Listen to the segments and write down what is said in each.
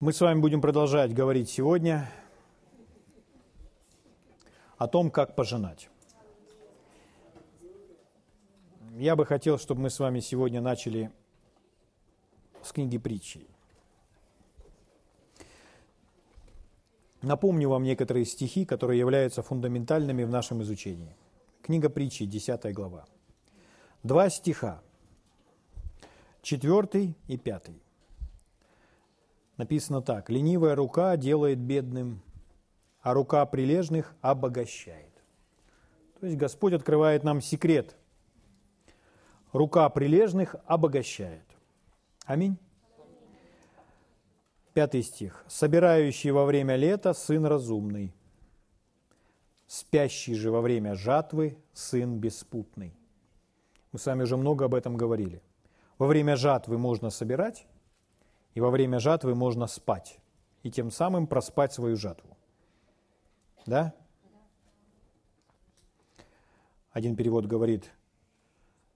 Мы с вами будем продолжать говорить сегодня о том, как пожинать. Я бы хотел, чтобы мы с вами сегодня начали с книги притчи. Напомню вам некоторые стихи, которые являются фундаментальными в нашем изучении. Книга притчи, 10 глава. Два стиха, четвертый и пятый написано так. «Ленивая рука делает бедным, а рука прилежных обогащает». То есть Господь открывает нам секрет. Рука прилежных обогащает. Аминь. Пятый стих. «Собирающий во время лета сын разумный, спящий же во время жатвы сын беспутный». Мы с вами уже много об этом говорили. Во время жатвы можно собирать, и во время жатвы можно спать, и тем самым проспать свою жатву. Да? Один перевод говорит,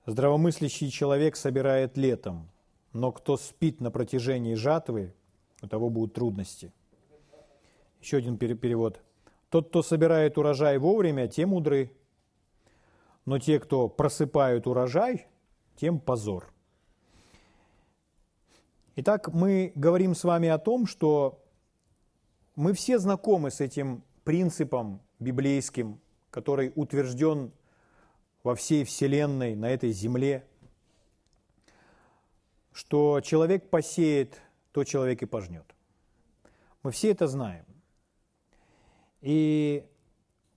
здравомыслящий человек собирает летом, но кто спит на протяжении жатвы, у того будут трудности. Еще один перевод. Тот, кто собирает урожай вовремя, тем мудры, но те, кто просыпают урожай, тем позор. Итак, мы говорим с вами о том, что мы все знакомы с этим принципом библейским, который утвержден во всей Вселенной, на этой земле, что человек посеет, то человек и пожнет. Мы все это знаем. И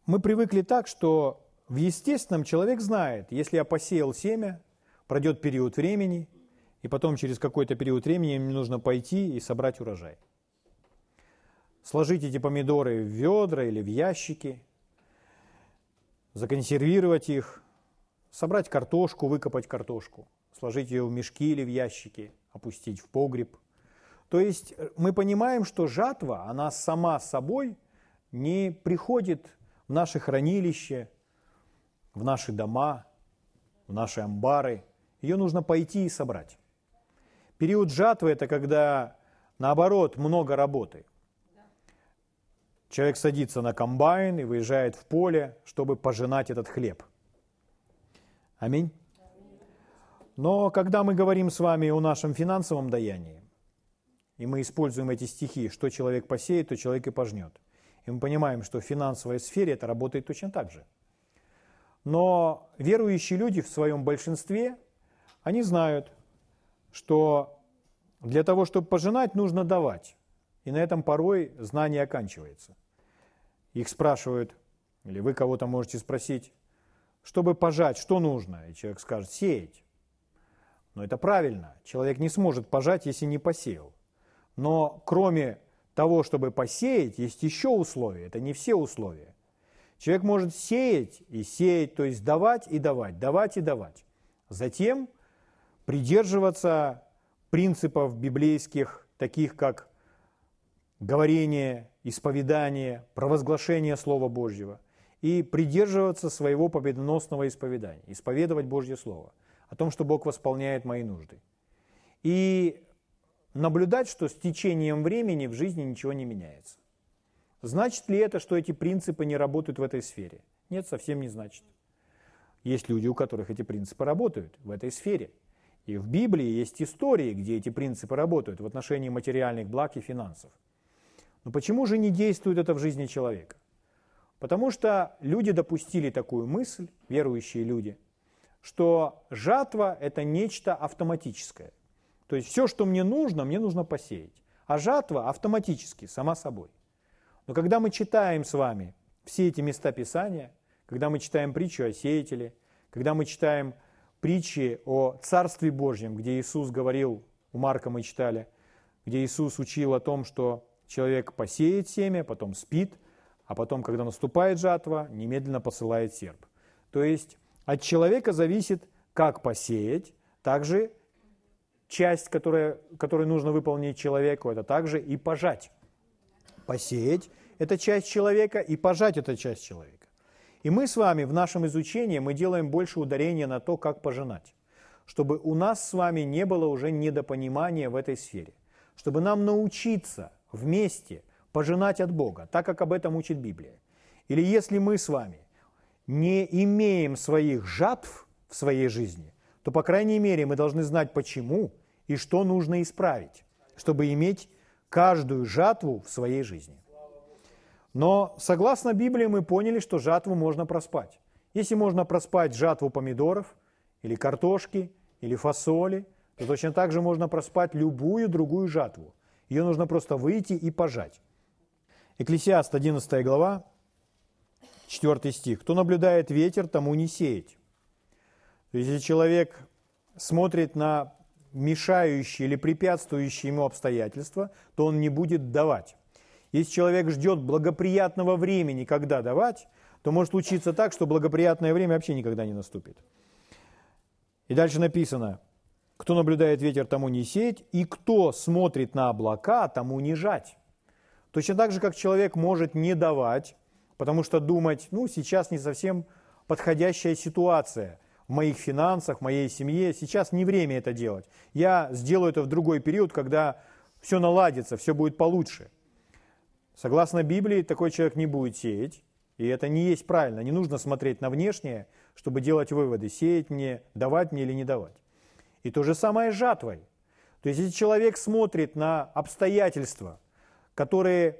мы привыкли так, что в естественном человек знает, если я посеял семя, пройдет период времени, и потом через какой-то период времени им нужно пойти и собрать урожай. Сложить эти помидоры в ведра или в ящики, законсервировать их, собрать картошку, выкопать картошку, сложить ее в мешки или в ящики, опустить в погреб. То есть э, мы понимаем, что жатва, она сама собой не приходит в наше хранилище, в наши дома, в наши амбары. Ее нужно пойти и собрать. Период жатвы – это когда, наоборот, много работы. Человек садится на комбайн и выезжает в поле, чтобы пожинать этот хлеб. Аминь. Но когда мы говорим с вами о нашем финансовом даянии, и мы используем эти стихи, что человек посеет, то человек и пожнет. И мы понимаем, что в финансовой сфере это работает точно так же. Но верующие люди в своем большинстве, они знают, что для того, чтобы пожинать, нужно давать. И на этом порой знание оканчивается. Их спрашивают, или вы кого-то можете спросить, чтобы пожать, что нужно? И человек скажет, сеять. Но это правильно. Человек не сможет пожать, если не посеял. Но кроме того, чтобы посеять, есть еще условия. Это не все условия. Человек может сеять и сеять, то есть давать и давать, давать и давать. Затем придерживаться принципов библейских, таких как говорение, исповедание, провозглашение Слова Божьего, и придерживаться своего победоносного исповедания, исповедовать Божье Слово, о том, что Бог восполняет мои нужды. И наблюдать, что с течением времени в жизни ничего не меняется. Значит ли это, что эти принципы не работают в этой сфере? Нет, совсем не значит. Есть люди, у которых эти принципы работают в этой сфере – и в Библии есть истории, где эти принципы работают в отношении материальных благ и финансов. Но почему же не действует это в жизни человека? Потому что люди допустили такую мысль, верующие люди, что жатва – это нечто автоматическое. То есть все, что мне нужно, мне нужно посеять. А жатва автоматически, сама собой. Но когда мы читаем с вами все эти места Писания, когда мы читаем притчу о сеятеле, когда мы читаем притчи о Царстве Божьем, где Иисус говорил, у Марка мы читали, где Иисус учил о том, что человек посеет семя, потом спит, а потом, когда наступает жатва, немедленно посылает серп. То есть от человека зависит, как посеять, также часть, которая, которую нужно выполнить человеку, это также и пожать. Посеять – это часть человека, и пожать – это часть человека. И мы с вами в нашем изучении, мы делаем больше ударения на то, как пожинать, чтобы у нас с вами не было уже недопонимания в этой сфере, чтобы нам научиться вместе пожинать от Бога, так как об этом учит Библия. Или если мы с вами не имеем своих жатв в своей жизни, то, по крайней мере, мы должны знать, почему и что нужно исправить, чтобы иметь каждую жатву в своей жизни. Но согласно Библии мы поняли, что жатву можно проспать. Если можно проспать жатву помидоров, или картошки, или фасоли, то точно так же можно проспать любую другую жатву. Ее нужно просто выйти и пожать. Экклесиаст 11 глава, 4 стих. «Кто наблюдает ветер, тому не сеять». То есть, если человек смотрит на мешающие или препятствующие ему обстоятельства, то он не будет давать. Если человек ждет благоприятного времени, когда давать, то может случиться так, что благоприятное время вообще никогда не наступит. И дальше написано, кто наблюдает ветер, тому не сеять, и кто смотрит на облака, тому не жать. Точно так же, как человек может не давать, потому что думать, ну, сейчас не совсем подходящая ситуация в моих финансах, в моей семье, сейчас не время это делать. Я сделаю это в другой период, когда все наладится, все будет получше. Согласно Библии, такой человек не будет сеять, и это не есть правильно. Не нужно смотреть на внешнее, чтобы делать выводы, сеять мне, давать мне или не давать. И то же самое с жатвой. То есть, если человек смотрит на обстоятельства, которые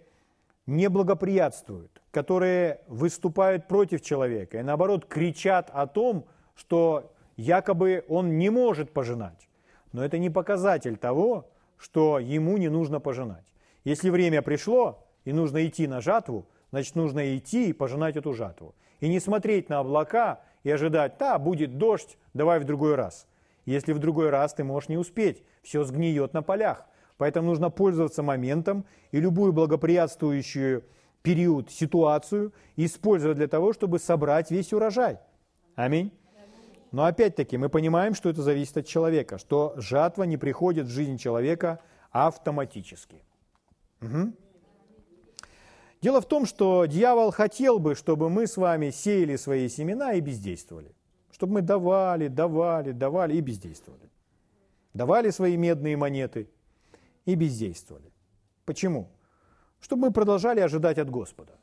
не благоприятствуют, которые выступают против человека и наоборот кричат о том, что якобы он не может пожинать. Но это не показатель того, что ему не нужно пожинать. Если время пришло и нужно идти на жатву, значит нужно идти и пожинать эту жатву. И не смотреть на облака и ожидать, да, будет дождь, давай в другой раз. Если в другой раз ты можешь не успеть, все сгниет на полях. Поэтому нужно пользоваться моментом и любую благоприятствующую период, ситуацию использовать для того, чтобы собрать весь урожай. Аминь. Но опять-таки мы понимаем, что это зависит от человека, что жатва не приходит в жизнь человека автоматически. Угу. Дело в том, что дьявол хотел бы, чтобы мы с вами сеяли свои семена и бездействовали. Чтобы мы давали, давали, давали и бездействовали. Давали свои медные монеты и бездействовали. Почему? Чтобы мы продолжали ожидать от Господа.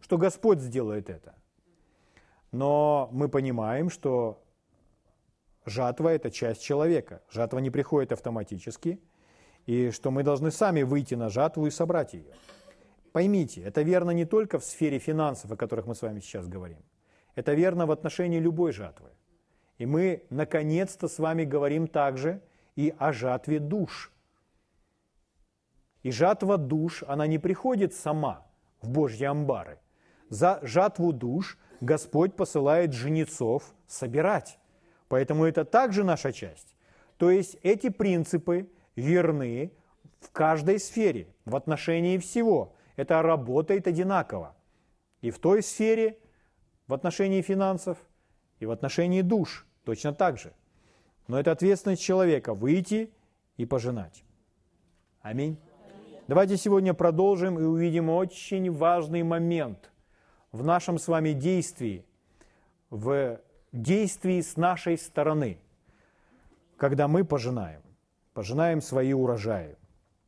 Что Господь сделает это. Но мы понимаем, что жатва – это часть человека. Жатва не приходит автоматически. И что мы должны сами выйти на жатву и собрать ее. Поймите, это верно не только в сфере финансов, о которых мы с вами сейчас говорим. Это верно в отношении любой жатвы. И мы наконец-то с вами говорим также и о жатве душ. И жатва душ, она не приходит сама в Божьи амбары. За жатву душ Господь посылает жнецов собирать. Поэтому это также наша часть. То есть эти принципы верны в каждой сфере, в отношении всего. Это работает одинаково. И в той сфере, в отношении финансов и в отношении душ точно так же. Но это ответственность человека выйти и пожинать. Аминь. Давайте сегодня продолжим и увидим очень важный момент в нашем с вами действии, в действии с нашей стороны, когда мы пожинаем, пожинаем свои урожаи.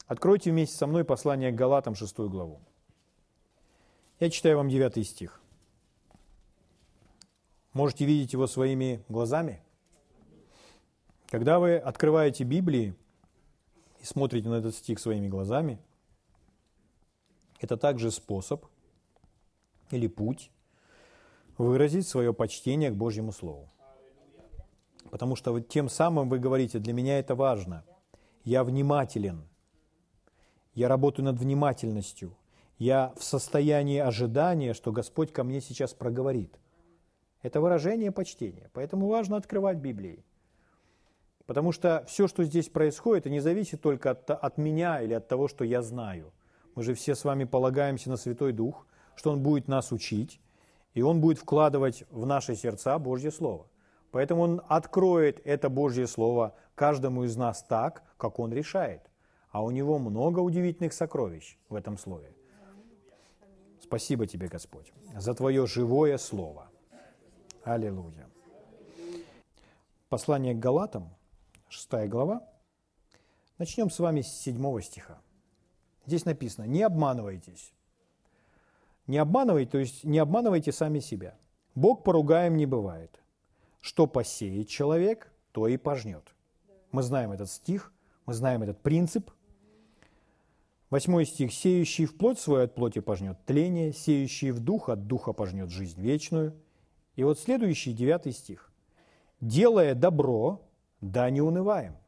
Откройте вместе со мной послание к Галатам, 6 главу. Я читаю вам 9 стих. Можете видеть его своими глазами? Когда вы открываете Библии и смотрите на этот стих своими глазами, это также способ или путь выразить свое почтение к Божьему Слову. Потому что вот тем самым вы говорите, для меня это важно. Я внимателен. Я работаю над внимательностью. Я в состоянии ожидания, что Господь ко мне сейчас проговорит – это выражение почтения. Поэтому важно открывать Библии. Потому что все, что здесь происходит, не зависит только от, от меня или от того, что я знаю. Мы же все с вами полагаемся на Святой Дух, что Он будет нас учить, и Он будет вкладывать в наши сердца Божье Слово. Поэтому Он откроет это Божье Слово каждому из нас так, как Он решает. А у Него много удивительных сокровищ в этом Слове. Спасибо тебе, Господь, за Твое живое Слово. Аллилуйя. Послание к Галатам, 6 глава. Начнем с вами с 7 стиха. Здесь написано, не обманывайтесь. Не обманывайте, то есть не обманывайте сами себя. Бог поругаем не бывает. Что посеет человек, то и пожнет. Мы знаем этот стих, мы знаем этот принцип. Восьмой стих. «Сеющий в плоть свою от плоти пожнет тление, сеющий в дух от духа пожнет жизнь вечную». И вот следующий, девятый стих. «Делая добро, да не унываем».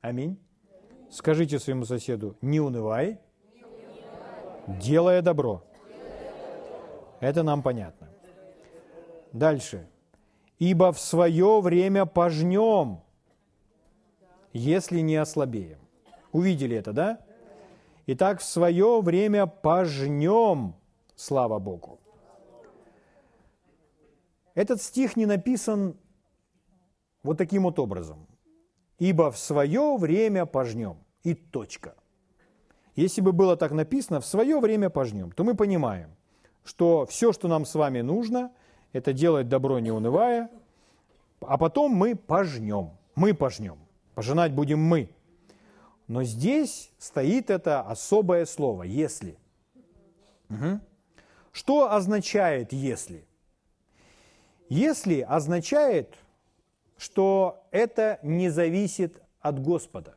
Аминь. Скажите своему соседу, не унывай, делая добро. Это нам понятно. Дальше. Ибо в свое время пожнем, если не ослабеем. Увидели это, да? Итак, в свое время пожнем, слава Богу. Этот стих не написан вот таким вот образом. Ибо в свое время пожнем. И точка. Если бы было так написано, в свое время пожнем, то мы понимаем, что все, что нам с вами нужно, это делать добро не унывая, а потом мы пожнем. Мы пожнем. Пожинать будем мы. Но здесь стоит это особое слово «если». Угу. Что означает «если»? «Если» означает, что это не зависит от Господа.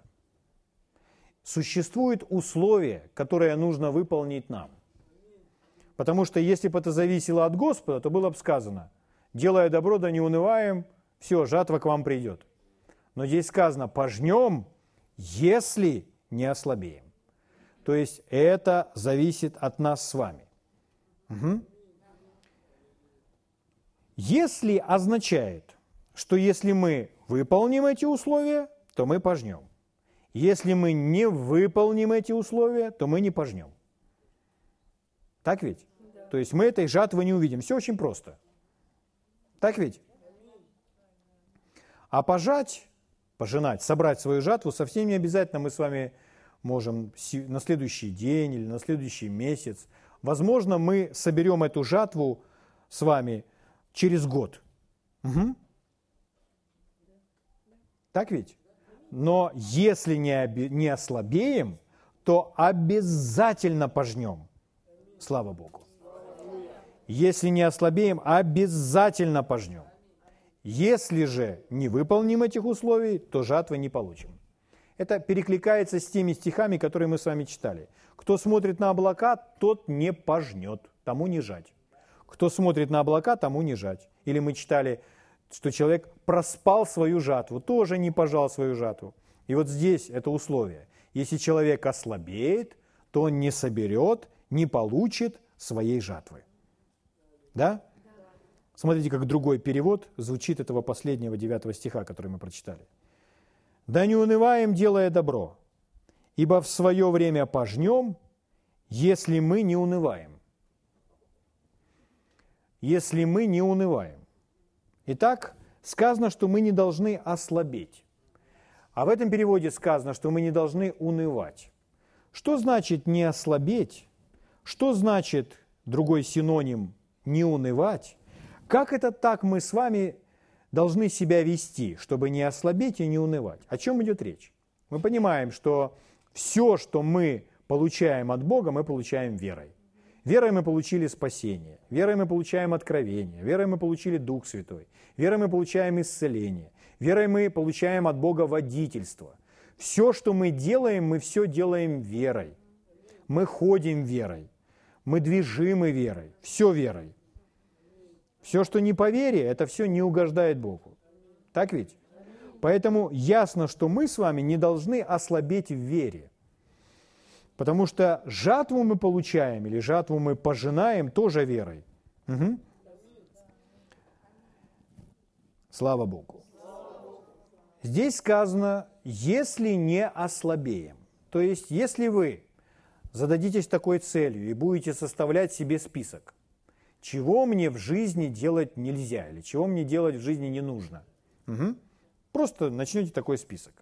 Существуют условия, которые нужно выполнить нам. Потому что если бы это зависело от Господа, то было бы сказано, делая добро, да не унываем, все, жатва к вам придет. Но здесь сказано, пожнем, если не ослабеем. То есть это зависит от нас с вами. Угу. Если означает, что если мы выполним эти условия, то мы пожнем. Если мы не выполним эти условия, то мы не пожнем. Так ведь? Да. То есть мы этой жатвы не увидим. Все очень просто. Так ведь? А пожать, пожинать, собрать свою жатву совсем не обязательно мы с вами можем на следующий день или на следующий месяц. Возможно, мы соберем эту жатву с вами через год. Угу. Так ведь? Но если не, не ослабеем, то обязательно пожнем. Слава Богу. Если не ослабеем, обязательно пожнем. Если же не выполним этих условий, то жатвы не получим. Это перекликается с теми стихами, которые мы с вами читали. Кто смотрит на облака, тот не пожнет, тому не жать. Кто смотрит на облака, тому не жать. Или мы читали что человек проспал свою жатву, тоже не пожал свою жатву. И вот здесь это условие. Если человек ослабеет, то он не соберет, не получит своей жатвы. Да? Смотрите, как другой перевод звучит этого последнего девятого стиха, который мы прочитали. «Да не унываем, делая добро, ибо в свое время пожнем, если мы не унываем». Если мы не унываем. Итак, сказано, что мы не должны ослабеть. А в этом переводе сказано, что мы не должны унывать. Что значит не ослабеть? Что значит другой синоним не унывать? Как это так мы с вами должны себя вести, чтобы не ослабеть и не унывать? О чем идет речь? Мы понимаем, что все, что мы получаем от Бога, мы получаем верой. Верой мы получили спасение, верой мы получаем откровение, верой мы получили Дух Святой, верой мы получаем исцеление, верой мы получаем от Бога водительство. Все, что мы делаем, мы все делаем верой. Мы ходим верой, мы движимы верой, все верой. Все, что не по вере, это все не угождает Богу. Так ведь? Поэтому ясно, что мы с вами не должны ослабеть в вере. Потому что жатву мы получаем или жатву мы пожинаем тоже верой. Угу. Слава Богу. Здесь сказано, если не ослабеем. То есть, если вы зададитесь такой целью и будете составлять себе список, чего мне в жизни делать нельзя или чего мне делать в жизни не нужно, угу. просто начнете такой список,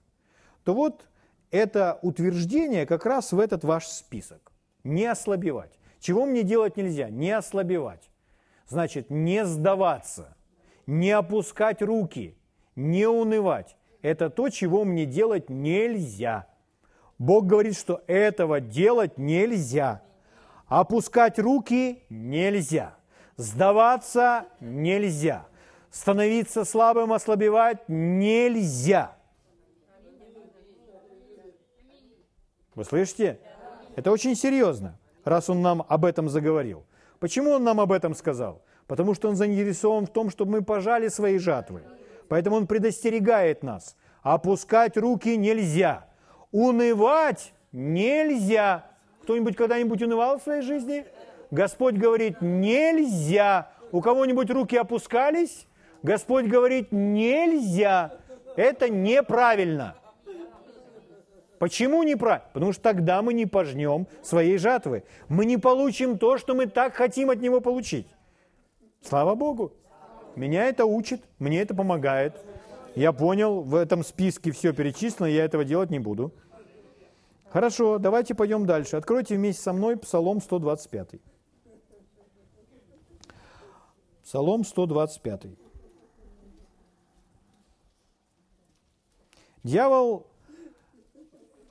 то вот это утверждение как раз в этот ваш список. Не ослабевать. Чего мне делать нельзя? Не ослабевать. Значит, не сдаваться, не опускать руки, не унывать. Это то, чего мне делать нельзя. Бог говорит, что этого делать нельзя. Опускать руки нельзя. Сдаваться нельзя. Становиться слабым, ослабевать нельзя. Вы слышите? Это очень серьезно, раз он нам об этом заговорил. Почему он нам об этом сказал? Потому что он заинтересован в том, чтобы мы пожали свои жатвы. Поэтому он предостерегает нас. Опускать руки нельзя. Унывать нельзя. Кто-нибудь когда-нибудь унывал в своей жизни? Господь говорит, нельзя. У кого-нибудь руки опускались? Господь говорит, нельзя. Это неправильно. Почему неправильно? Потому что тогда мы не пожнем своей жатвы. Мы не получим то, что мы так хотим от него получить. Слава Богу. Меня это учит, мне это помогает. Я понял, в этом списке все перечислено, я этого делать не буду. Хорошо, давайте пойдем дальше. Откройте вместе со мной Псалом 125. Псалом 125. Дьявол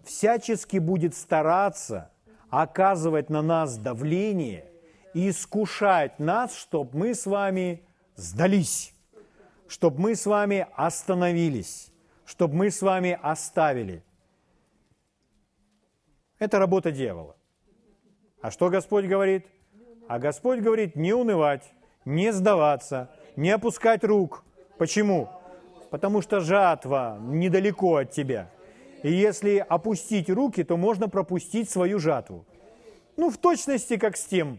всячески будет стараться оказывать на нас давление и искушать нас, чтобы мы с вами сдались, чтобы мы с вами остановились, чтобы мы с вами оставили. Это работа дьявола. А что Господь говорит? А Господь говорит не унывать, не сдаваться, не опускать рук. Почему? Потому что жатва недалеко от тебя – и если опустить руки, то можно пропустить свою жатву. Ну, в точности, как с тем,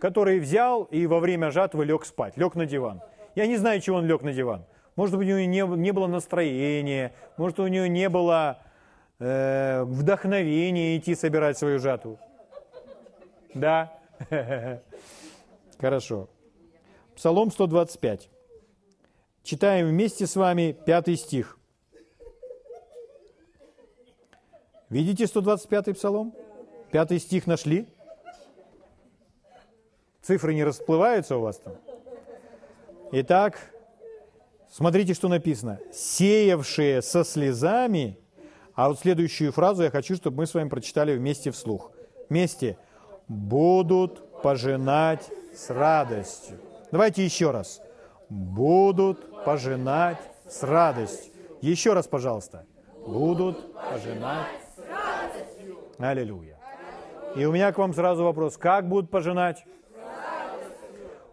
который взял и во время жатвы лег спать, лег на диван. Я не знаю, чего он лег на диван. Может быть, у него не, не было настроения, может, у него не было э, вдохновения идти собирать свою жатву. Да? Хорошо. Псалом 125. Читаем вместе с вами пятый стих. Видите 125-й псалом? Пятый стих нашли? Цифры не расплываются у вас там? Итак, смотрите, что написано. «Сеявшие со слезами...» А вот следующую фразу я хочу, чтобы мы с вами прочитали вместе вслух. Вместе. «Будут пожинать с радостью». Давайте еще раз. «Будут пожинать с радостью». Еще раз, пожалуйста. «Будут пожинать Аллилуйя. И у меня к вам сразу вопрос. Как будут пожинать?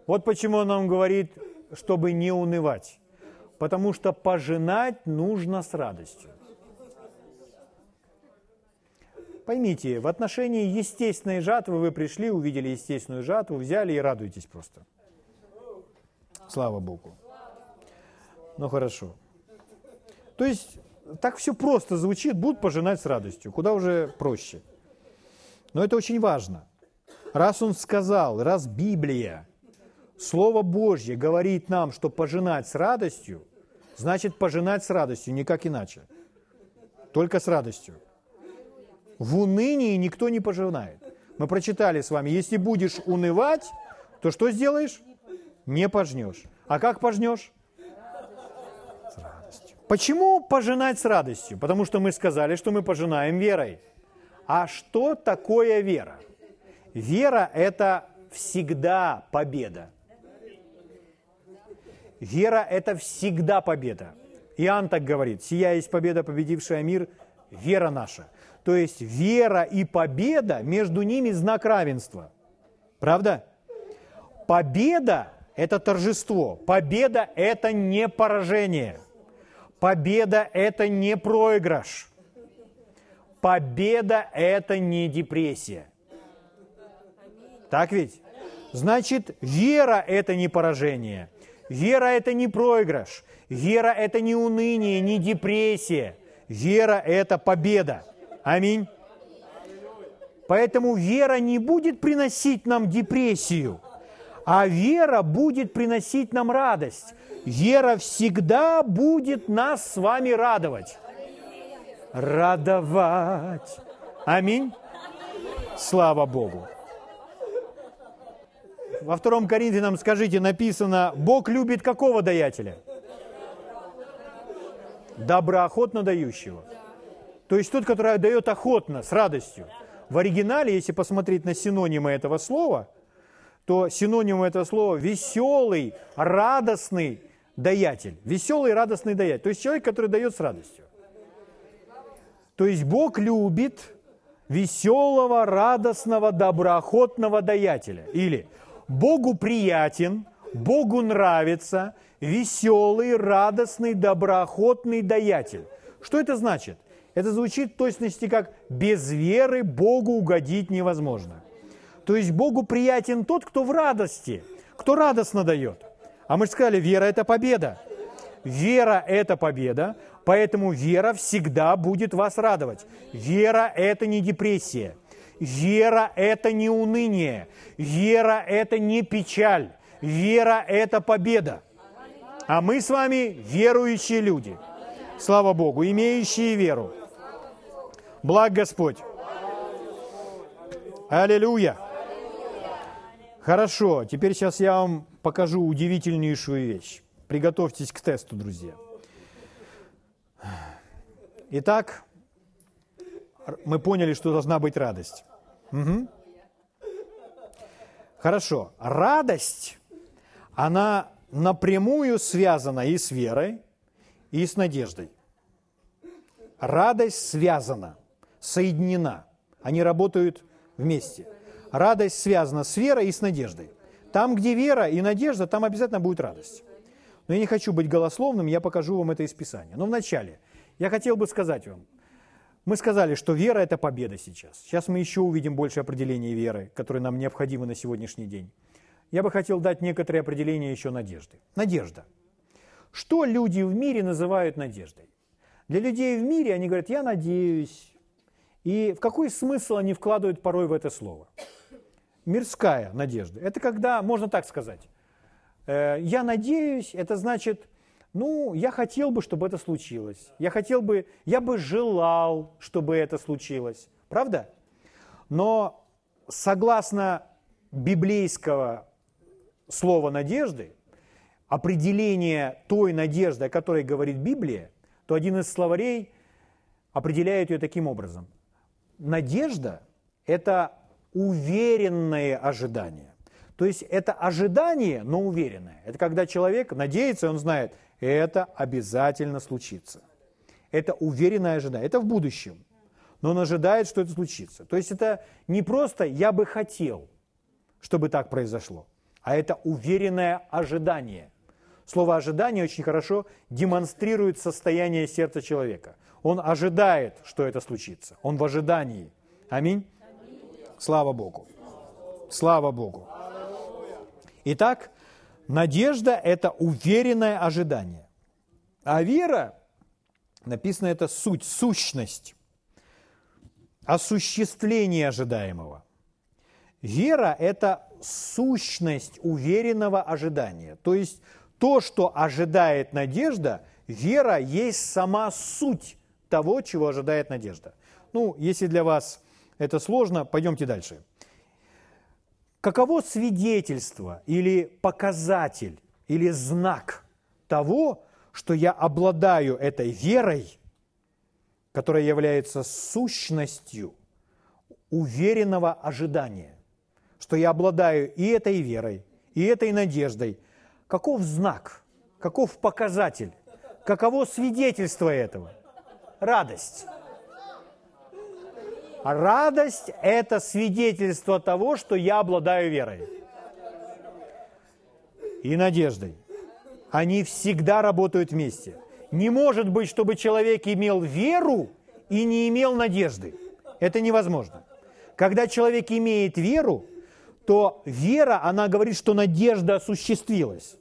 Вот почему он нам говорит, чтобы не унывать. Потому что пожинать нужно с радостью. Поймите, в отношении естественной жатвы вы пришли, увидели естественную жатву, взяли и радуетесь просто. Слава Богу. Ну хорошо. То есть так все просто звучит, будут пожинать с радостью. Куда уже проще. Но это очень важно. Раз он сказал, раз Библия, Слово Божье говорит нам, что пожинать с радостью, значит пожинать с радостью, никак иначе. Только с радостью. В унынии никто не пожинает. Мы прочитали с вами, если будешь унывать, то что сделаешь? Не пожнешь. А как пожнешь? Почему пожинать с радостью? Потому что мы сказали, что мы пожинаем верой. А что такое вера? Вера – это всегда победа. Вера – это всегда победа. Иоанн так говорит, «Сия есть победа, победившая мир, вера наша». То есть вера и победа, между ними знак равенства. Правда? Победа – это торжество. Победа – это не поражение. Победа – это не проигрыш. Победа – это не депрессия. Так ведь? Значит, вера – это не поражение. Вера – это не проигрыш. Вера – это не уныние, не депрессия. Вера – это победа. Аминь. Поэтому вера не будет приносить нам депрессию, а вера будет приносить нам радость вера всегда будет нас с вами радовать. Радовать. Аминь. Слава Богу. Во втором Коринфянам, скажите, написано, Бог любит какого даятеля? Доброохотно дающего. То есть тот, который отдает охотно, с радостью. В оригинале, если посмотреть на синонимы этого слова, то синонимы этого слова веселый, радостный даятель. Веселый, радостный даятель. То есть человек, который дает с радостью. То есть Бог любит веселого, радостного, доброохотного даятеля. Или Богу приятен, Богу нравится веселый, радостный, доброохотный даятель. Что это значит? Это звучит в точности как «без веры Богу угодить невозможно». То есть Богу приятен тот, кто в радости, кто радостно дает. А мы же сказали, вера – это победа. Вера – это победа, поэтому вера всегда будет вас радовать. Вера – это не депрессия. Вера – это не уныние. Вера – это не печаль. Вера – это победа. А мы с вами верующие люди. Слава Богу, имеющие веру. Благ Господь. Аллилуйя. Хорошо, теперь сейчас я вам покажу удивительнейшую вещь. Приготовьтесь к тесту, друзья. Итак, мы поняли, что должна быть радость. Угу. Хорошо. Радость, она напрямую связана и с верой, и с надеждой. Радость связана, соединена. Они работают вместе. Радость связана с верой и с надеждой. Там, где вера и надежда, там обязательно будет радость. Но я не хочу быть голословным, я покажу вам это из Писания. Но вначале я хотел бы сказать вам, мы сказали, что вера – это победа сейчас. Сейчас мы еще увидим больше определений веры, которые нам необходимы на сегодняшний день. Я бы хотел дать некоторые определения еще надежды. Надежда. Что люди в мире называют надеждой? Для людей в мире они говорят, я надеюсь. И в какой смысл они вкладывают порой в это слово? Мирская надежда. Это когда, можно так сказать, э, я надеюсь, это значит, ну, я хотел бы, чтобы это случилось. Я хотел бы, я бы желал, чтобы это случилось. Правда? Но согласно библейского слова надежды, определение той надежды, о которой говорит Библия, то один из словарей определяет ее таким образом. Надежда – это уверенное ожидание. То есть это ожидание, но уверенное. Это когда человек надеется, он знает, это обязательно случится. Это уверенное ожидание. Это в будущем. Но он ожидает, что это случится. То есть это не просто «я бы хотел», чтобы так произошло, а это уверенное ожидание. Слово «ожидание» очень хорошо демонстрирует состояние сердца человека. Он ожидает, что это случится. Он в ожидании. Аминь. Слава Богу. Слава Богу. Итак, надежда – это уверенное ожидание. А вера, написано это суть, сущность, осуществление ожидаемого. Вера – это сущность уверенного ожидания. То есть то, что ожидает надежда, вера есть сама суть того, чего ожидает надежда. Ну, если для вас это сложно, пойдемте дальше. Каково свидетельство или показатель или знак того, что я обладаю этой верой, которая является сущностью уверенного ожидания, что я обладаю и этой верой, и этой надеждой. Каков знак, каков показатель, каково свидетельство этого? Радость. Радость – это свидетельство того, что я обладаю верой и надеждой. Они всегда работают вместе. Не может быть, чтобы человек имел веру и не имел надежды. Это невозможно. Когда человек имеет веру, то вера, она говорит, что надежда осуществилась.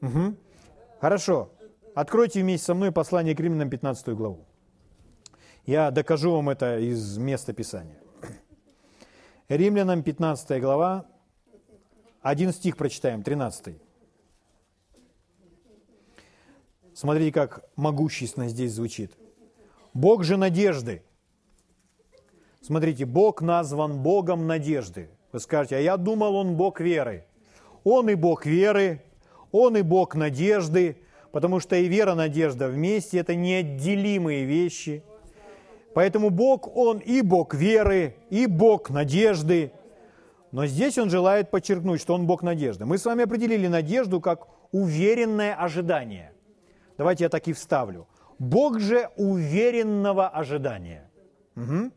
Угу. Хорошо. Откройте вместе со мной послание к Римлянам 15 главу. Я докажу вам это из места Писания. Римлянам 15 глава, один стих прочитаем, 13. Смотрите, как могущественно здесь звучит. Бог же надежды. Смотрите, Бог назван Богом надежды. Вы скажете, а я думал, Он Бог веры. Он и Бог веры, Он и Бог надежды, потому что и вера, надежда вместе – это неотделимые вещи. Поэтому Бог, Он и Бог веры, и Бог надежды. Но здесь Он желает подчеркнуть, что Он Бог надежды. Мы с вами определили надежду как уверенное ожидание. Давайте я так и вставлю. Бог же уверенного ожидания. Угу.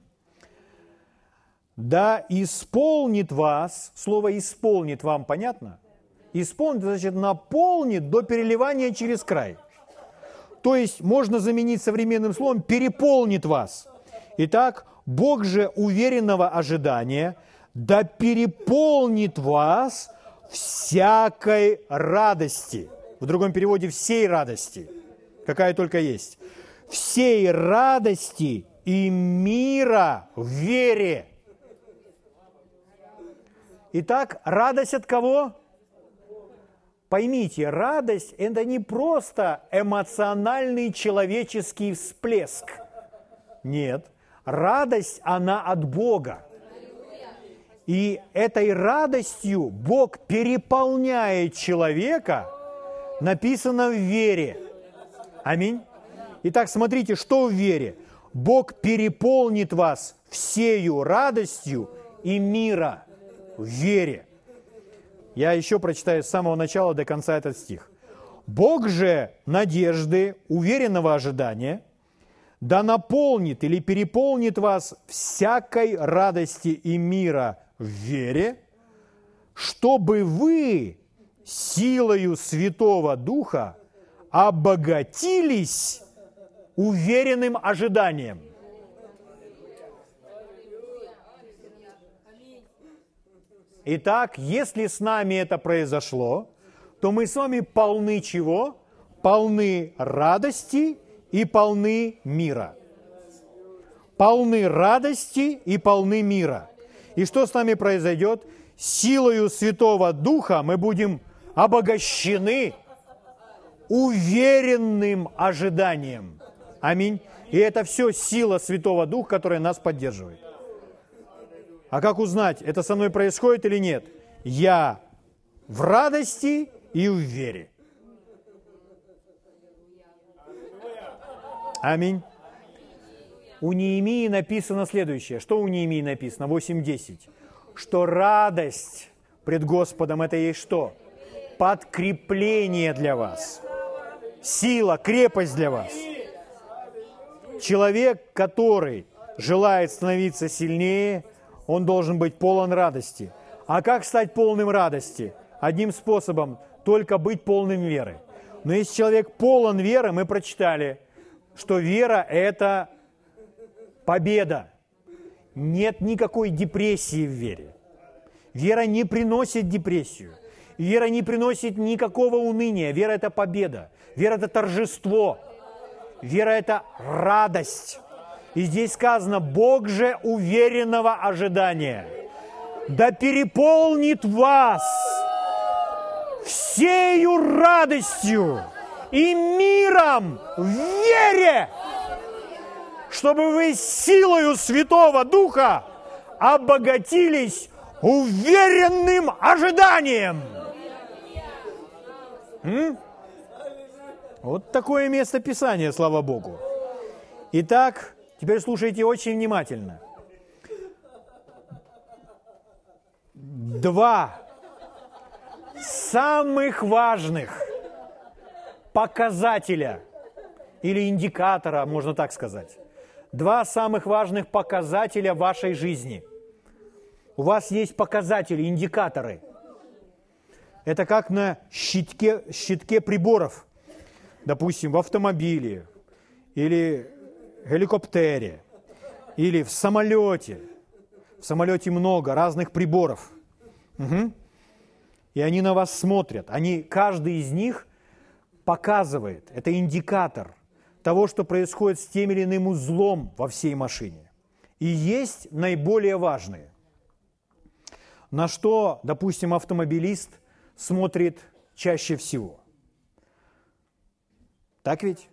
Да исполнит вас, слово исполнит вам понятно? Исполнит, значит наполнит до переливания через край. То есть можно заменить современным словом переполнит вас. Итак, Бог же уверенного ожидания да переполнит вас всякой радости. В другом переводе всей радости, какая только есть. Всей радости и мира в вере. Итак, радость от кого? Поймите, радость – это не просто эмоциональный человеческий всплеск. Нет, радость, она от Бога. И этой радостью Бог переполняет человека, написано в вере. Аминь. Итак, смотрите, что в вере. Бог переполнит вас всею радостью и мира в вере. Я еще прочитаю с самого начала до конца этот стих. Бог же надежды, уверенного ожидания, да наполнит или переполнит вас всякой радости и мира в вере, чтобы вы силою Святого Духа обогатились уверенным ожиданием. Итак, если с нами это произошло, то мы с вами полны чего? Полны радости и полны мира. Полны радости и полны мира. И что с нами произойдет? Силою Святого Духа мы будем обогащены уверенным ожиданием. Аминь. И это все сила Святого Духа, которая нас поддерживает. А как узнать, это со мной происходит или нет? Я в радости и в вере. Аминь. У Неемии написано следующее. Что у Неемии написано? 8.10. Что радость пред Господом это есть что? Подкрепление для вас. Сила, крепость для вас. Человек, который желает становиться сильнее – он должен быть полон радости. А как стать полным радости? Одним способом – только быть полным веры. Но если человек полон веры, мы прочитали, что вера – это победа. Нет никакой депрессии в вере. Вера не приносит депрессию. Вера не приносит никакого уныния. Вера – это победа. Вера – это торжество. Вера – это радость. И здесь сказано, Бог же уверенного ожидания, да переполнит вас всею радостью и миром в вере, чтобы вы силою Святого Духа обогатились уверенным ожиданием. М? Вот такое место Писания, слава Богу. Итак, Теперь слушайте очень внимательно. Два самых важных показателя или индикатора, можно так сказать. Два самых важных показателя вашей жизни. У вас есть показатели, индикаторы. Это как на щитке, щитке приборов. Допустим, в автомобиле или геликоптере или в самолете. В самолете много разных приборов. Угу. И они на вас смотрят. Они, каждый из них показывает, это индикатор того, что происходит с тем или иным узлом во всей машине. И есть наиболее важные. На что, допустим, автомобилист смотрит чаще всего. Так ведь?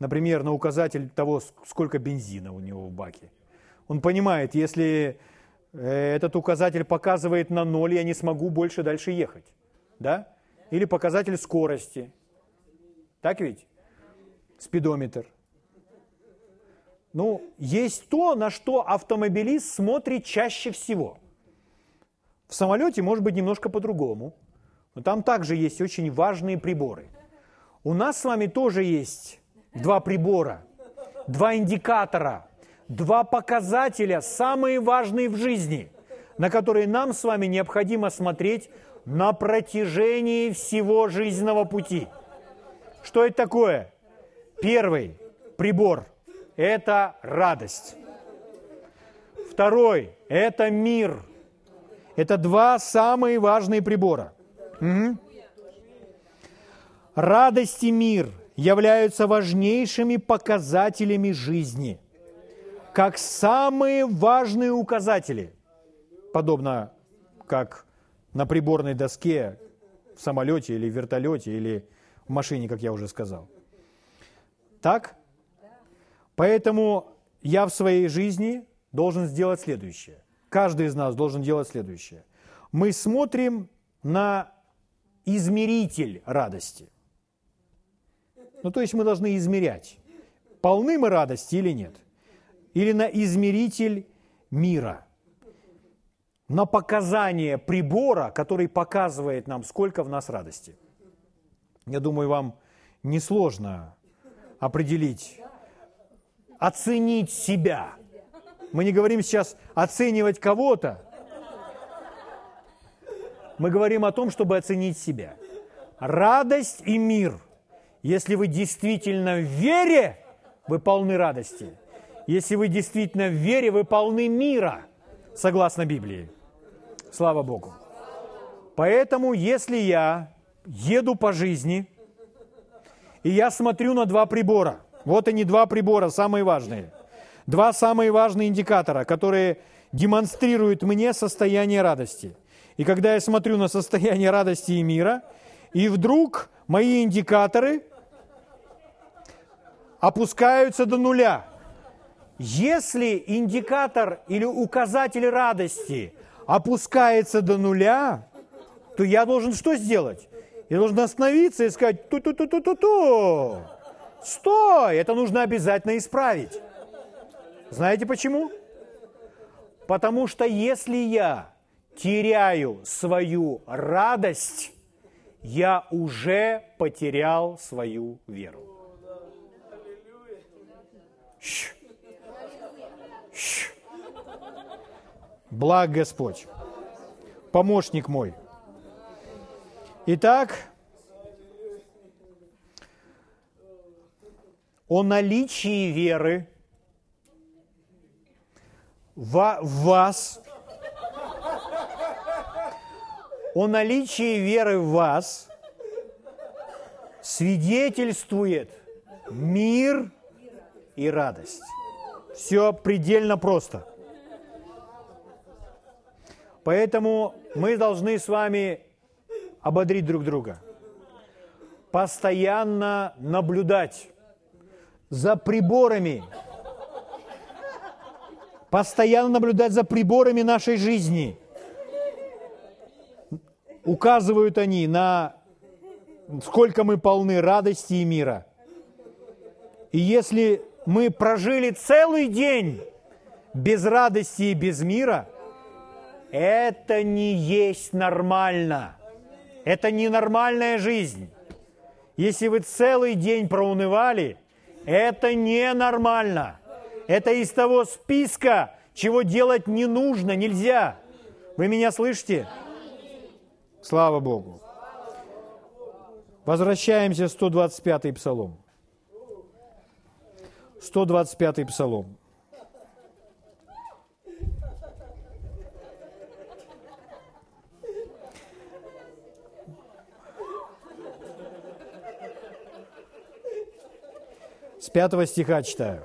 Например, на указатель того, сколько бензина у него в баке. Он понимает, если э, этот указатель показывает на ноль, я не смогу больше дальше ехать. Да? или показатель скорости. Так ведь? Спидометр. Ну, есть то, на что автомобилист смотрит чаще всего. В самолете может быть немножко по-другому, но там также есть очень важные приборы. У нас с вами тоже есть два прибора, два индикатора, два показателя, самые важные в жизни, на которые нам с вами необходимо смотреть на протяжении всего жизненного пути. Что это такое? Первый прибор – это радость. Второй – это мир. Это два самые важные прибора. Угу. Радость и мир являются важнейшими показателями жизни, как самые важные указатели, подобно как на приборной доске в самолете или в вертолете или в машине, как я уже сказал. Так? Поэтому я в своей жизни должен сделать следующее. Каждый из нас должен делать следующее. Мы смотрим на измеритель радости. Ну, то есть мы должны измерять, полны мы радости или нет. Или на измеритель мира – на показание прибора, который показывает нам, сколько в нас радости. Я думаю, вам несложно определить, оценить себя. Мы не говорим сейчас оценивать кого-то. Мы говорим о том, чтобы оценить себя. Радость и мир. Если вы действительно в вере, вы полны радости. Если вы действительно в вере, вы полны мира, согласно Библии. Слава Богу. Поэтому, если я еду по жизни, и я смотрю на два прибора, вот они два прибора, самые важные, два самые важные индикатора, которые демонстрируют мне состояние радости. И когда я смотрю на состояние радости и мира, и вдруг мои индикаторы опускаются до нуля. Если индикатор или указатель радости опускается до нуля, то я должен что сделать? Я должен остановиться и сказать, ту-ту-ту-ту-ту-ту, стой, это нужно обязательно исправить. Знаете почему? Потому что если я теряю свою радость, я уже потерял свою веру. Щ. Щ. Благ Господь, помощник мой. Итак, о наличии веры в вас, о наличии веры в вас свидетельствует мир и радость. Все предельно просто. Поэтому мы должны с вами ободрить друг друга. Постоянно наблюдать за приборами. Постоянно наблюдать за приборами нашей жизни. Указывают они на сколько мы полны радости и мира. И если мы прожили целый день без радости и без мира – это не есть нормально. Это не нормальная жизнь. Если вы целый день проунывали, это ненормально. Это из того списка, чего делать не нужно, нельзя. Вы меня слышите? Слава Богу. Возвращаемся в 125-й псалом. 125-й псалом. С пятого стиха читаю.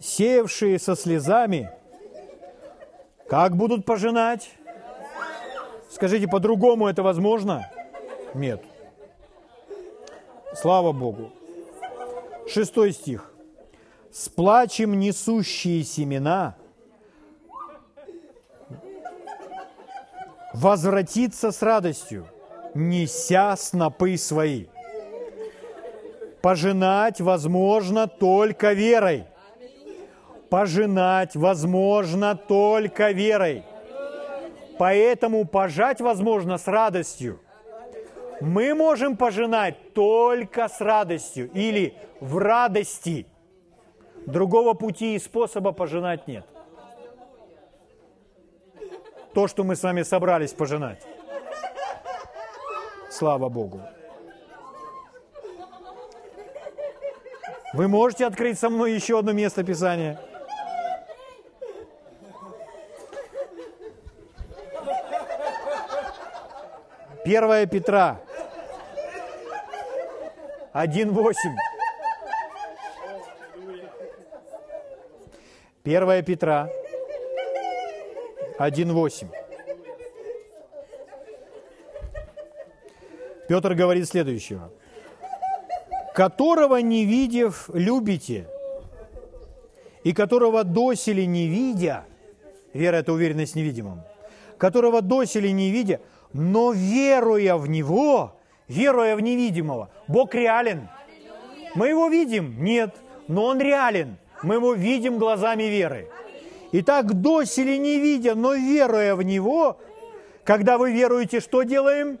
«Сеявшие со слезами, как будут пожинать?» Скажите, по-другому это возможно? Нет. Слава Богу. Шестой стих. «С плачем несущие семена возвратиться с радостью». неся снопы свои. Пожинать возможно только верой. Пожинать возможно только верой. Поэтому пожать возможно с радостью. Мы можем пожинать только с радостью или в радости. Другого пути и способа пожинать нет. То, что мы с вами собрались пожинать. Слава Богу. Вы можете открыть со мной еще одно место Писания? Первая Петра 1.8. Первая Петра 1.8. Петр говорит следующего. «Которого не видев, любите, и которого досели не видя, вера – это уверенность в невидимом, которого досели не видя, но веруя в Него, веруя в невидимого, Бог реален. Мы Его видим? Нет, но Он реален. Мы Его видим глазами веры. Итак, доселе не видя, но веруя в Него, когда вы веруете, что делаем?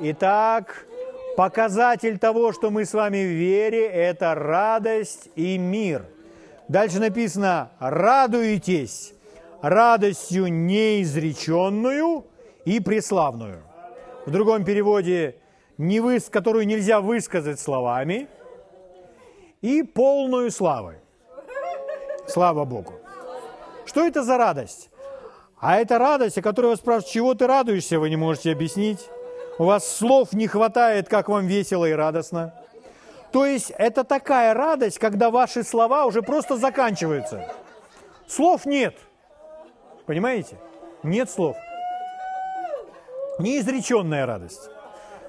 Итак, показатель того, что мы с вами в вере, это радость и мир. Дальше написано «радуетесь радостью неизреченную и преславную». В другом переводе не вы, которую нельзя высказать словами, и полную славы. Слава Богу. Что это за радость? А это радость, о которой вас спрашивают, чего ты радуешься, вы не можете объяснить. У вас слов не хватает, как вам весело и радостно. То есть это такая радость, когда ваши слова уже просто заканчиваются. Слов нет. Понимаете? Нет слов. Неизреченная радость.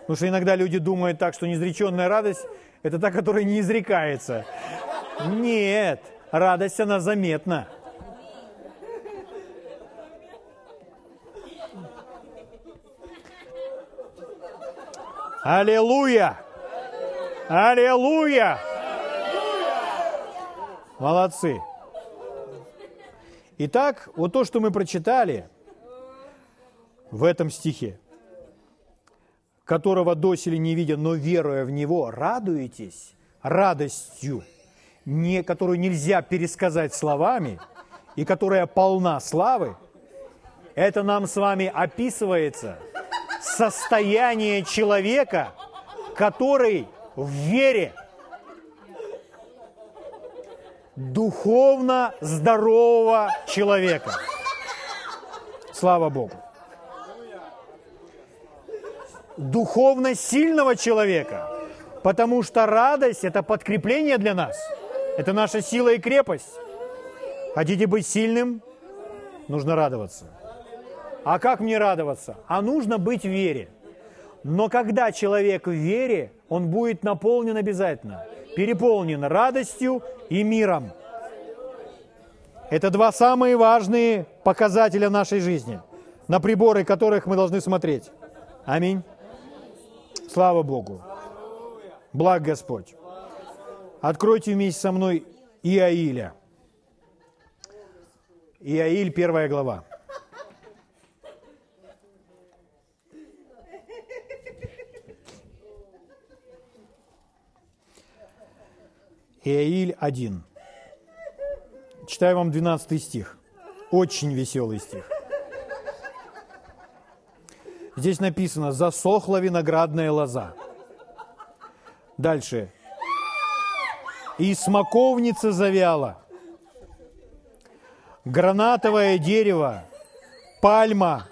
Потому что иногда люди думают так, что неизреченная радость – это та, которая не изрекается. Нет, радость, она заметна. Аллилуйя! Аллилуйя! Молодцы. Итак, вот то, что мы прочитали в этом стихе, которого доселе не видя, но веруя в него, радуетесь радостью, не, которую нельзя пересказать словами, и которая полна славы, это нам с вами описывается – состояние человека, который в вере духовно здорового человека. Слава Богу. Духовно сильного человека, потому что радость – это подкрепление для нас. Это наша сила и крепость. Хотите быть сильным? Нужно радоваться. А как мне радоваться? А нужно быть в вере. Но когда человек в вере, он будет наполнен обязательно, переполнен радостью и миром. Это два самые важные показателя нашей жизни, на приборы которых мы должны смотреть. Аминь. Слава Богу. Благ Господь. Откройте вместе со мной Иаиля. Иаиль, первая глава. Иаиль 1. Читаю вам 12 стих. Очень веселый стих. Здесь написано «засохла виноградная лоза». Дальше. «И смоковница завяла, гранатовое дерево, пальма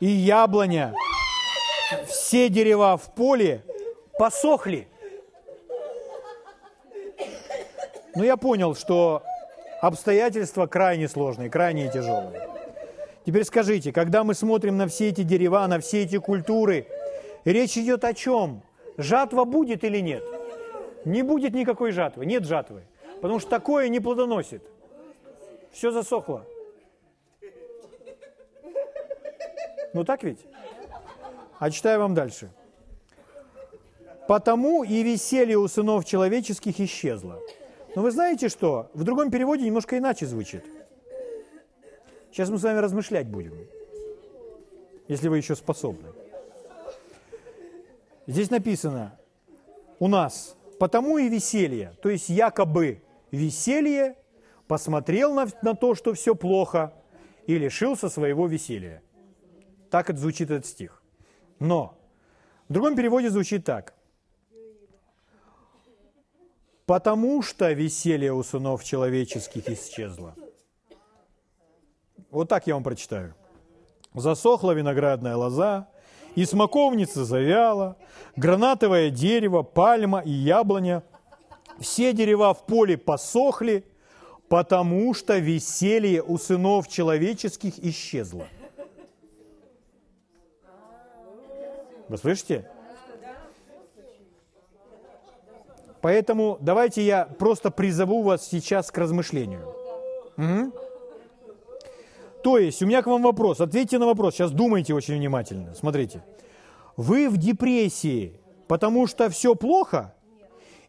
и яблоня, все дерева в поле посохли». Но я понял, что обстоятельства крайне сложные, крайне тяжелые. Теперь скажите, когда мы смотрим на все эти дерева, на все эти культуры, речь идет о чем? Жатва будет или нет? Не будет никакой жатвы, нет жатвы. Потому что такое не плодоносит. Все засохло. Ну так ведь? А читаю вам дальше. «Потому и веселье у сынов человеческих исчезло». Но вы знаете что? В другом переводе немножко иначе звучит. Сейчас мы с вами размышлять будем, если вы еще способны. Здесь написано у нас «потому и веселье», то есть якобы веселье посмотрел на, на то, что все плохо, и лишился своего веселья. Так это звучит этот стих. Но в другом переводе звучит так. «Потому что веселье у сынов человеческих исчезло». Вот так я вам прочитаю. «Засохла виноградная лоза, и смоковница завяла, гранатовое дерево, пальма и яблоня, все дерева в поле посохли, потому что веселье у сынов человеческих исчезло». Вы слышите? Поэтому давайте я просто призову вас сейчас к размышлению. Угу. То есть, у меня к вам вопрос. Ответьте на вопрос. Сейчас думайте очень внимательно. Смотрите. Вы в депрессии, потому что все плохо?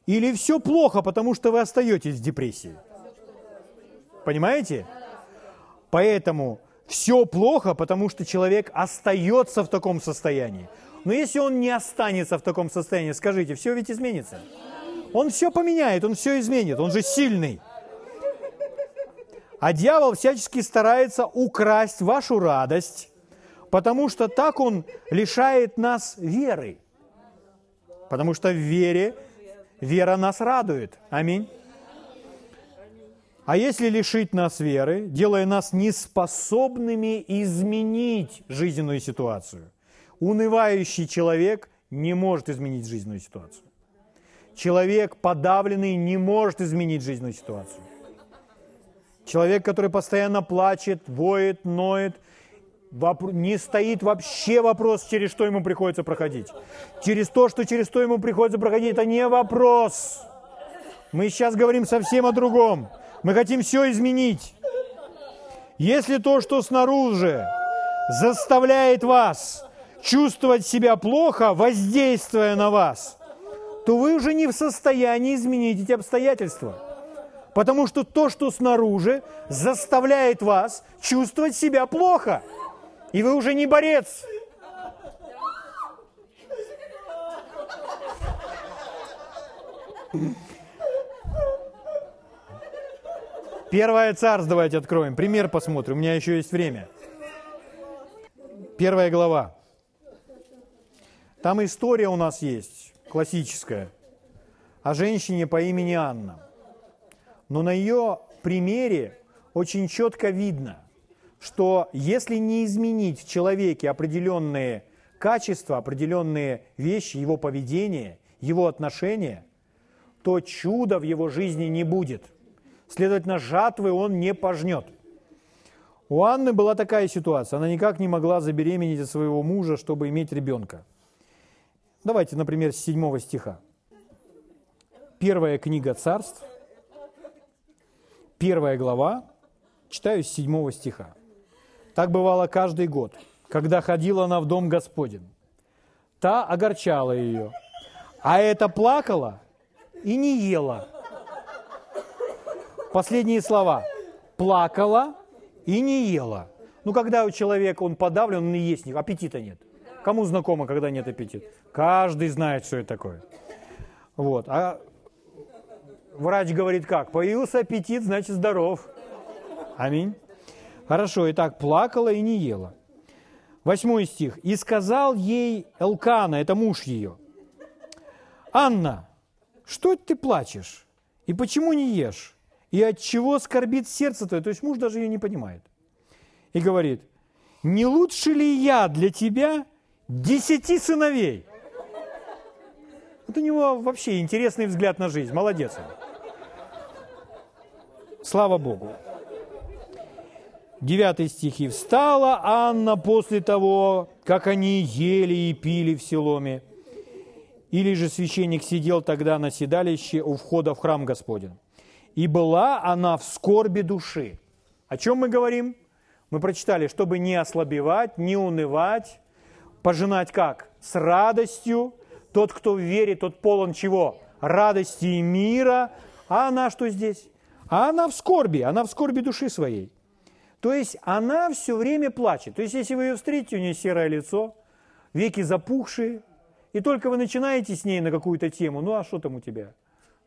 Или все плохо, потому что вы остаетесь в депрессии? Понимаете? Поэтому все плохо, потому что человек остается в таком состоянии. Но если он не останется в таком состоянии, скажите, все ведь изменится. Он все поменяет, он все изменит, он же сильный. А дьявол всячески старается украсть вашу радость, потому что так он лишает нас веры. Потому что в вере, вера нас радует. Аминь. А если лишить нас веры, делая нас неспособными изменить жизненную ситуацию – Унывающий человек не может изменить жизненную ситуацию. Человек подавленный не может изменить жизненную ситуацию. Человек, который постоянно плачет, воет, ноет, не стоит вообще вопрос, через что ему приходится проходить. Через то, что через что ему приходится проходить, это не вопрос. Мы сейчас говорим совсем о другом. Мы хотим все изменить. Если то, что снаружи заставляет вас чувствовать себя плохо, воздействуя на вас, то вы уже не в состоянии изменить эти обстоятельства. Потому что то, что снаружи, заставляет вас чувствовать себя плохо. И вы уже не борец. Первое царство давайте откроем. Пример посмотрим. У меня еще есть время. Первая глава. Там история у нас есть, классическая, о женщине по имени Анна. Но на ее примере очень четко видно, что если не изменить в человеке определенные качества, определенные вещи, его поведение, его отношения, то чуда в его жизни не будет. Следовательно, жатвы он не пожнет. У Анны была такая ситуация. Она никак не могла забеременеть от своего мужа, чтобы иметь ребенка. Давайте, например, с 7 стиха. Первая книга царств, первая глава, читаю с 7 стиха. Так бывало каждый год, когда ходила она в дом Господень. Та огорчала ее, а это плакала и не ела. Последние слова. Плакала и не ела. Ну, когда у человека он подавлен, он не есть, аппетита нет. Кому знакомо, когда нет аппетита? Каждый знает, что это такое. Вот. А врач говорит как? Появился аппетит, значит здоров. Аминь. Хорошо, итак, плакала и не ела. Восьмой стих. «И сказал ей Элкана, это муж ее, Анна, что ты плачешь? И почему не ешь? И от чего скорбит сердце твое?» То есть муж даже ее не понимает. И говорит, «Не лучше ли я для тебя десяти сыновей?» Вот у него вообще интересный взгляд на жизнь. Молодец он. Слава Богу. Девятый стих. «И встала Анна после того, как они ели и пили в Селоме. Или же священник сидел тогда на седалище у входа в храм Господень. И была она в скорби души». О чем мы говорим? Мы прочитали, чтобы не ослабевать, не унывать, Пожинать как? С радостью. Тот, кто верит, тот полон чего? Радости и мира. А она что здесь? А она в скорби, она в скорби души своей. То есть она все время плачет. То есть если вы ее встретите, у нее серое лицо, веки запухшие, и только вы начинаете с ней на какую-то тему, ну а что там у тебя?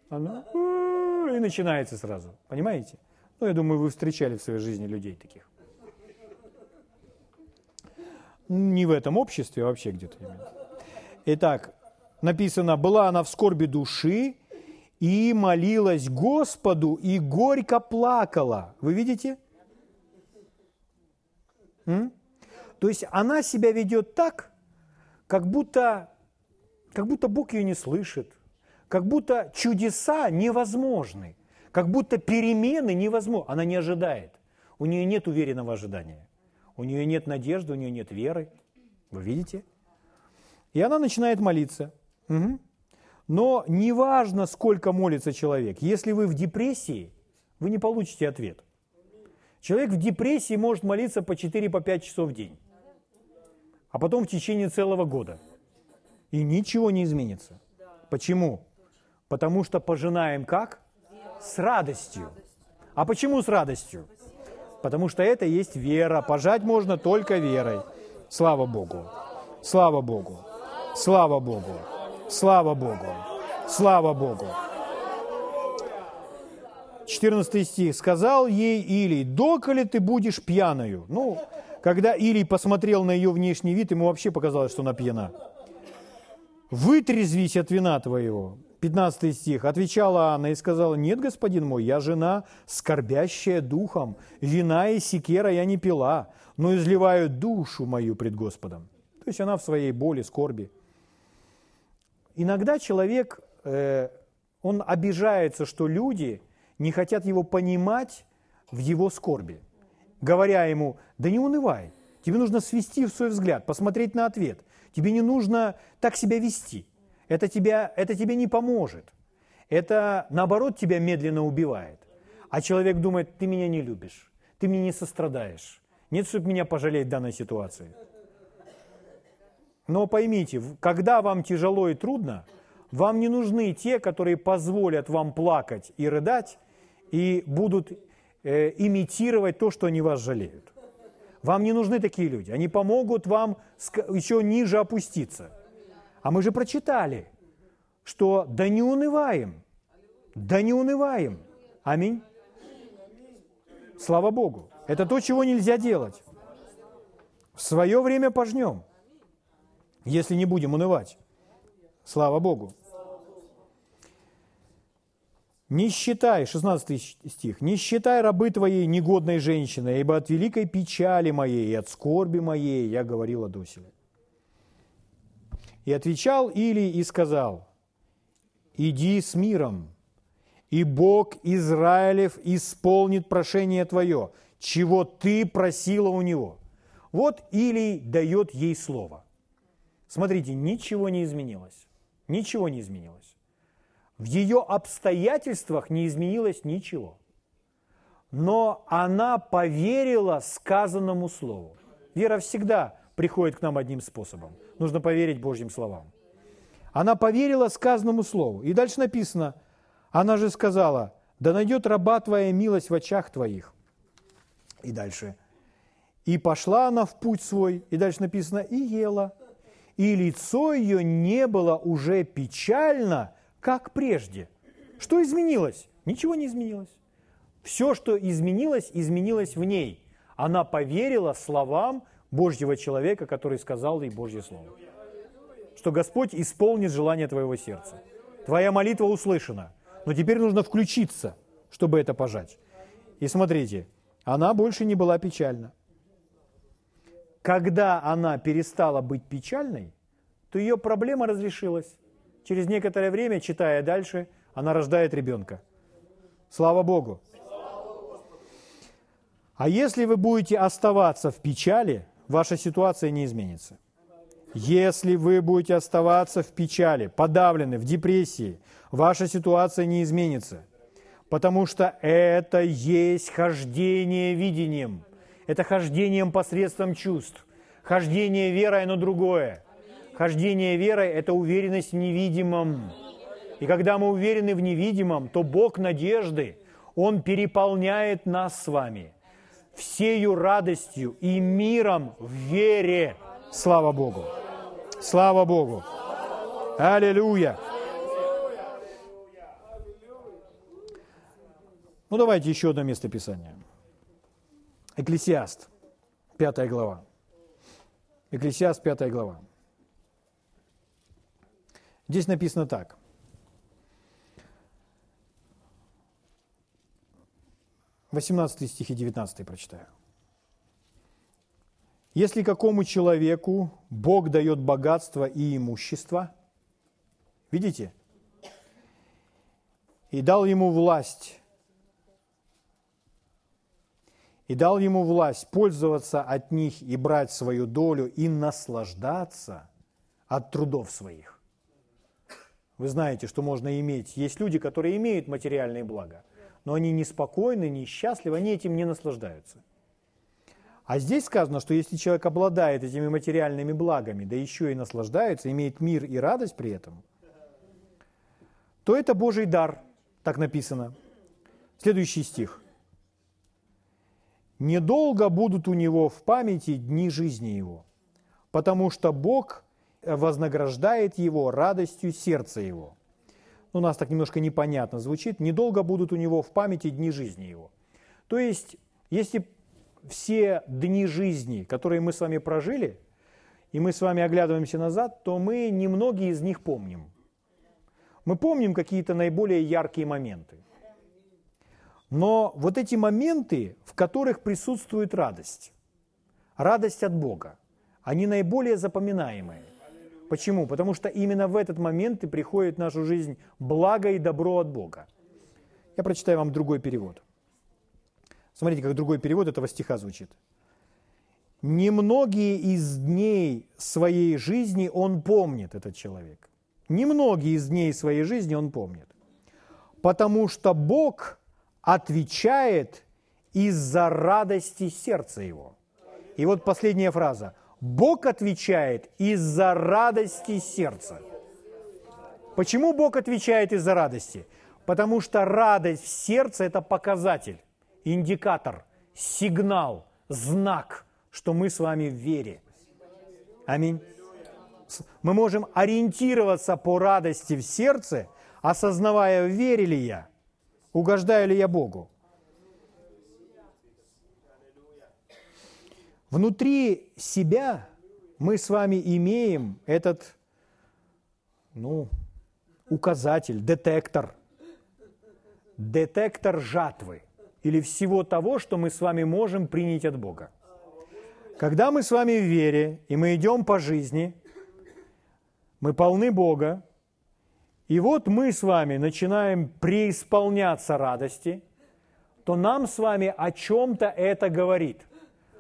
Она и начинается сразу, понимаете? Ну, я думаю, вы встречали в своей жизни людей таких. Не в этом обществе, а вообще где-то. Итак, написано, была она в скорби души и молилась Господу и горько плакала. Вы видите? М? То есть она себя ведет так, как будто, как будто Бог ее не слышит, как будто чудеса невозможны, как будто перемены невозможны. Она не ожидает. У нее нет уверенного ожидания. У нее нет надежды, у нее нет веры. Вы видите? И она начинает молиться. Угу. Но неважно, сколько молится человек, если вы в депрессии, вы не получите ответ. Человек в депрессии может молиться по 4-5 по часов в день, а потом в течение целого года. И ничего не изменится. Почему? Потому что пожинаем как? С радостью. А почему с радостью? Потому что это есть вера. Пожать можно только верой. Слава Богу. Слава Богу. Слава Богу. Слава Богу. Слава Богу. 14 стих. «Сказал ей Илий, доколе ты будешь пьяною?» Ну, когда Илий посмотрел на ее внешний вид, ему вообще показалось, что она пьяна. «Вытрезвись от вина твоего». 15 стих. Отвечала Анна и сказала, «Нет, господин мой, я жена, скорбящая духом, вина и секера я не пила, но изливаю душу мою пред Господом». То есть она в своей боли, скорби – Иногда человек, э, он обижается, что люди не хотят его понимать в его скорби, говоря ему, да не унывай, тебе нужно свести в свой взгляд, посмотреть на ответ, тебе не нужно так себя вести, это, тебя, это тебе не поможет, это наоборот тебя медленно убивает. А человек думает, ты меня не любишь, ты мне не сострадаешь, нет, чтобы меня пожалеть в данной ситуации – но поймите, когда вам тяжело и трудно, вам не нужны те, которые позволят вам плакать и рыдать, и будут э, имитировать то, что они вас жалеют. Вам не нужны такие люди. Они помогут вам еще ниже опуститься. А мы же прочитали, что да не унываем, да не унываем. Аминь. Слава Богу. Это то, чего нельзя делать. В свое время пожнем если не будем унывать. Слава Богу. Не считай, 16 стих, не считай рабы твоей негодной женщиной, ибо от великой печали моей и от скорби моей я говорила доселе. И отвечал Или и сказал, иди с миром, и Бог Израилев исполнит прошение твое, чего ты просила у него. Вот Илий дает ей слово – Смотрите, ничего не изменилось. Ничего не изменилось. В ее обстоятельствах не изменилось ничего. Но она поверила сказанному слову. Вера всегда приходит к нам одним способом. Нужно поверить Божьим словам. Она поверила сказанному слову. И дальше написано, она же сказала, да найдет раба твоя милость в очах твоих. И дальше. И пошла она в путь свой, и дальше написано, и ела и лицо ее не было уже печально, как прежде. Что изменилось? Ничего не изменилось. Все, что изменилось, изменилось в ней. Она поверила словам Божьего человека, который сказал ей Божье Слово. Что Господь исполнит желание твоего сердца. Твоя молитва услышана. Но теперь нужно включиться, чтобы это пожать. И смотрите, она больше не была печальна когда она перестала быть печальной, то ее проблема разрешилась. Через некоторое время, читая дальше, она рождает ребенка. Слава Богу. А если вы будете оставаться в печали, ваша ситуация не изменится. Если вы будете оставаться в печали, подавлены, в депрессии, ваша ситуация не изменится. Потому что это есть хождение видением – это хождением посредством чувств. Хождение верой, оно другое. Хождение верой – это уверенность в невидимом. И когда мы уверены в невидимом, то Бог надежды, Он переполняет нас с вами всею радостью и миром в вере. Слава Богу! Слава Богу! Аллилуйя! Ну, давайте еще одно место Писания. Экклесиаст, пятая глава. Экклесиаст, пятая глава. Здесь написано так. Восемнадцатый стих и девятнадцатый прочитаю. Если какому человеку Бог дает богатство и имущество, видите, и дал ему власть и дал ему власть пользоваться от них и брать свою долю и наслаждаться от трудов своих. Вы знаете, что можно иметь. Есть люди, которые имеют материальные блага, но они неспокойны, несчастливы, они этим не наслаждаются. А здесь сказано, что если человек обладает этими материальными благами, да еще и наслаждается, имеет мир и радость при этом, то это Божий дар, так написано. Следующий стих недолго будут у него в памяти дни жизни его, потому что Бог вознаграждает его радостью сердца его. У нас так немножко непонятно звучит. Недолго будут у него в памяти дни жизни его. То есть, если все дни жизни, которые мы с вами прожили, и мы с вами оглядываемся назад, то мы немногие из них помним. Мы помним какие-то наиболее яркие моменты. Но вот эти моменты, в которых присутствует радость, радость от Бога, они наиболее запоминаемые. Почему? Потому что именно в этот момент и приходит в нашу жизнь благо и добро от Бога. Я прочитаю вам другой перевод. Смотрите, как другой перевод этого стиха звучит. Немногие из дней своей жизни он помнит, этот человек. Немногие из дней своей жизни он помнит. Потому что Бог отвечает из-за радости сердца его. И вот последняя фраза. Бог отвечает из-за радости сердца. Почему Бог отвечает из-за радости? Потому что радость в сердце – это показатель, индикатор, сигнал, знак, что мы с вами в вере. Аминь. Мы можем ориентироваться по радости в сердце, осознавая, вере ли я – Угождаю ли я Богу? Внутри себя мы с вами имеем этот, ну, указатель, детектор, детектор жатвы или всего того, что мы с вами можем принять от Бога. Когда мы с вами в вере, и мы идем по жизни, мы полны Бога, и вот мы с вами начинаем преисполняться радости, то нам с вами о чем-то это говорит.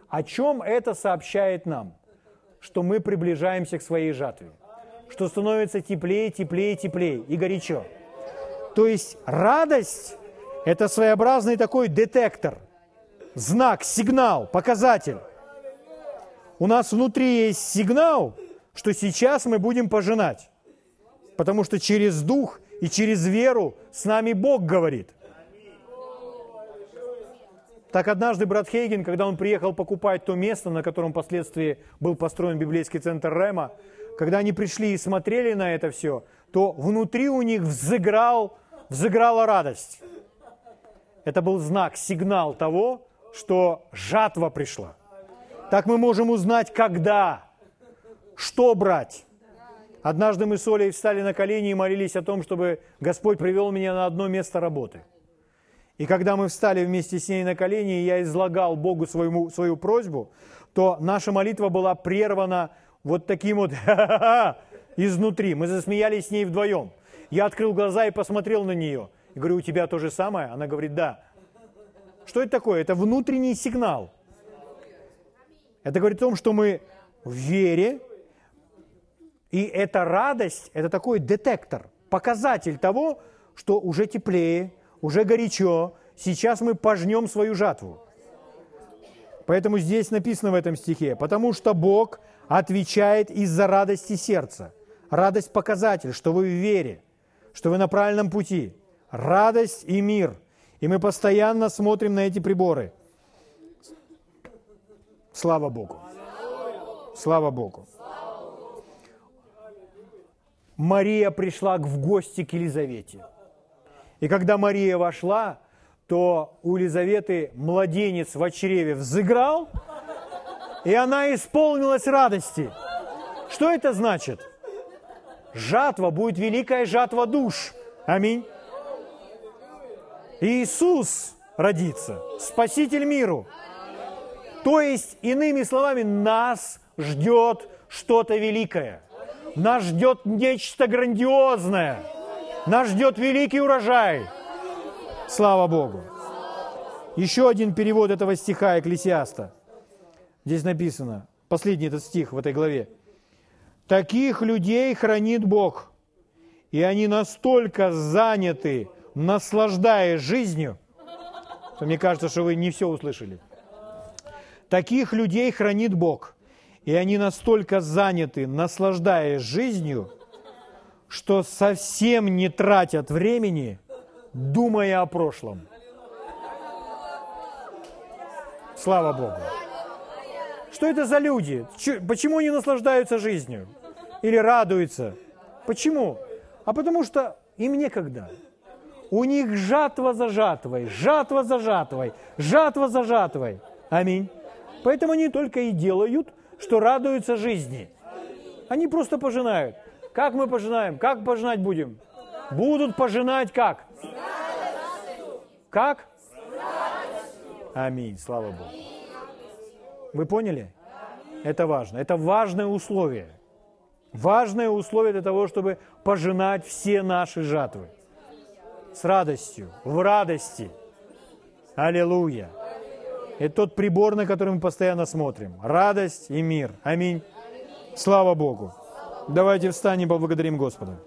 О чем это сообщает нам? Что мы приближаемся к своей жатве. Что становится теплее, теплее, теплее и горячо. То есть радость – это своеобразный такой детектор, знак, сигнал, показатель. У нас внутри есть сигнал, что сейчас мы будем пожинать. Потому что через дух и через веру с нами Бог говорит. Так однажды брат Хейген, когда он приехал покупать то место, на котором впоследствии был построен библейский центр Рема, когда они пришли и смотрели на это все, то внутри у них взыграл, взыграла радость. Это был знак, сигнал того, что жатва пришла. Так мы можем узнать, когда, что брать. Однажды мы с Олей встали на колени и молились о том, чтобы Господь привел меня на одно место работы. И когда мы встали вместе с ней на колени, и я излагал Богу свою, свою просьбу, то наша молитва была прервана вот таким вот изнутри. Мы засмеялись с ней вдвоем. Я открыл глаза и посмотрел на нее. И говорю, у тебя то же самое? Она говорит, да. Что это такое? Это внутренний сигнал. Это говорит о том, что мы в вере, и эта радость, это такой детектор, показатель того, что уже теплее, уже горячо, сейчас мы пожнем свою жатву. Поэтому здесь написано в этом стихе, потому что Бог отвечает из-за радости сердца. Радость – показатель, что вы в вере, что вы на правильном пути. Радость и мир. И мы постоянно смотрим на эти приборы. Слава Богу. Слава Богу. Мария пришла в гости к Елизавете. И когда Мария вошла, то у Елизаветы младенец в чреве взыграл, и она исполнилась радости. Что это значит? Жатва будет великая жатва душ. Аминь. Иисус родится, Спаситель миру. То есть, иными словами, нас ждет что-то великое. Нас ждет нечто грандиозное. Нас ждет великий урожай. Слава Богу. Еще один перевод этого стиха Экклесиаста. Здесь написано, последний этот стих в этой главе. Таких людей хранит Бог, и они настолько заняты, наслаждаясь жизнью, что мне кажется, что вы не все услышали. Таких людей хранит Бог, и они настолько заняты, наслаждаясь жизнью, что совсем не тратят времени думая о прошлом. Слава Богу. Что это за люди? Почему они наслаждаются жизнью? Или радуются? Почему? А потому что им некогда. У них жатва за жатвой, жатва за жатвой, жатва за жатвой. Аминь. Поэтому они только и делают, что радуются жизни. Они просто пожинают. Как мы пожинаем? Как пожинать будем? Будут пожинать как? Как? Аминь. Слава Богу. Вы поняли? Это важно. Это важное условие. Важное условие для того, чтобы пожинать все наши жатвы. С радостью, в радости. Аллилуйя. Это тот прибор, на который мы постоянно смотрим. Радость и мир. Аминь. Слава Богу. Давайте встанем и поблагодарим Господа.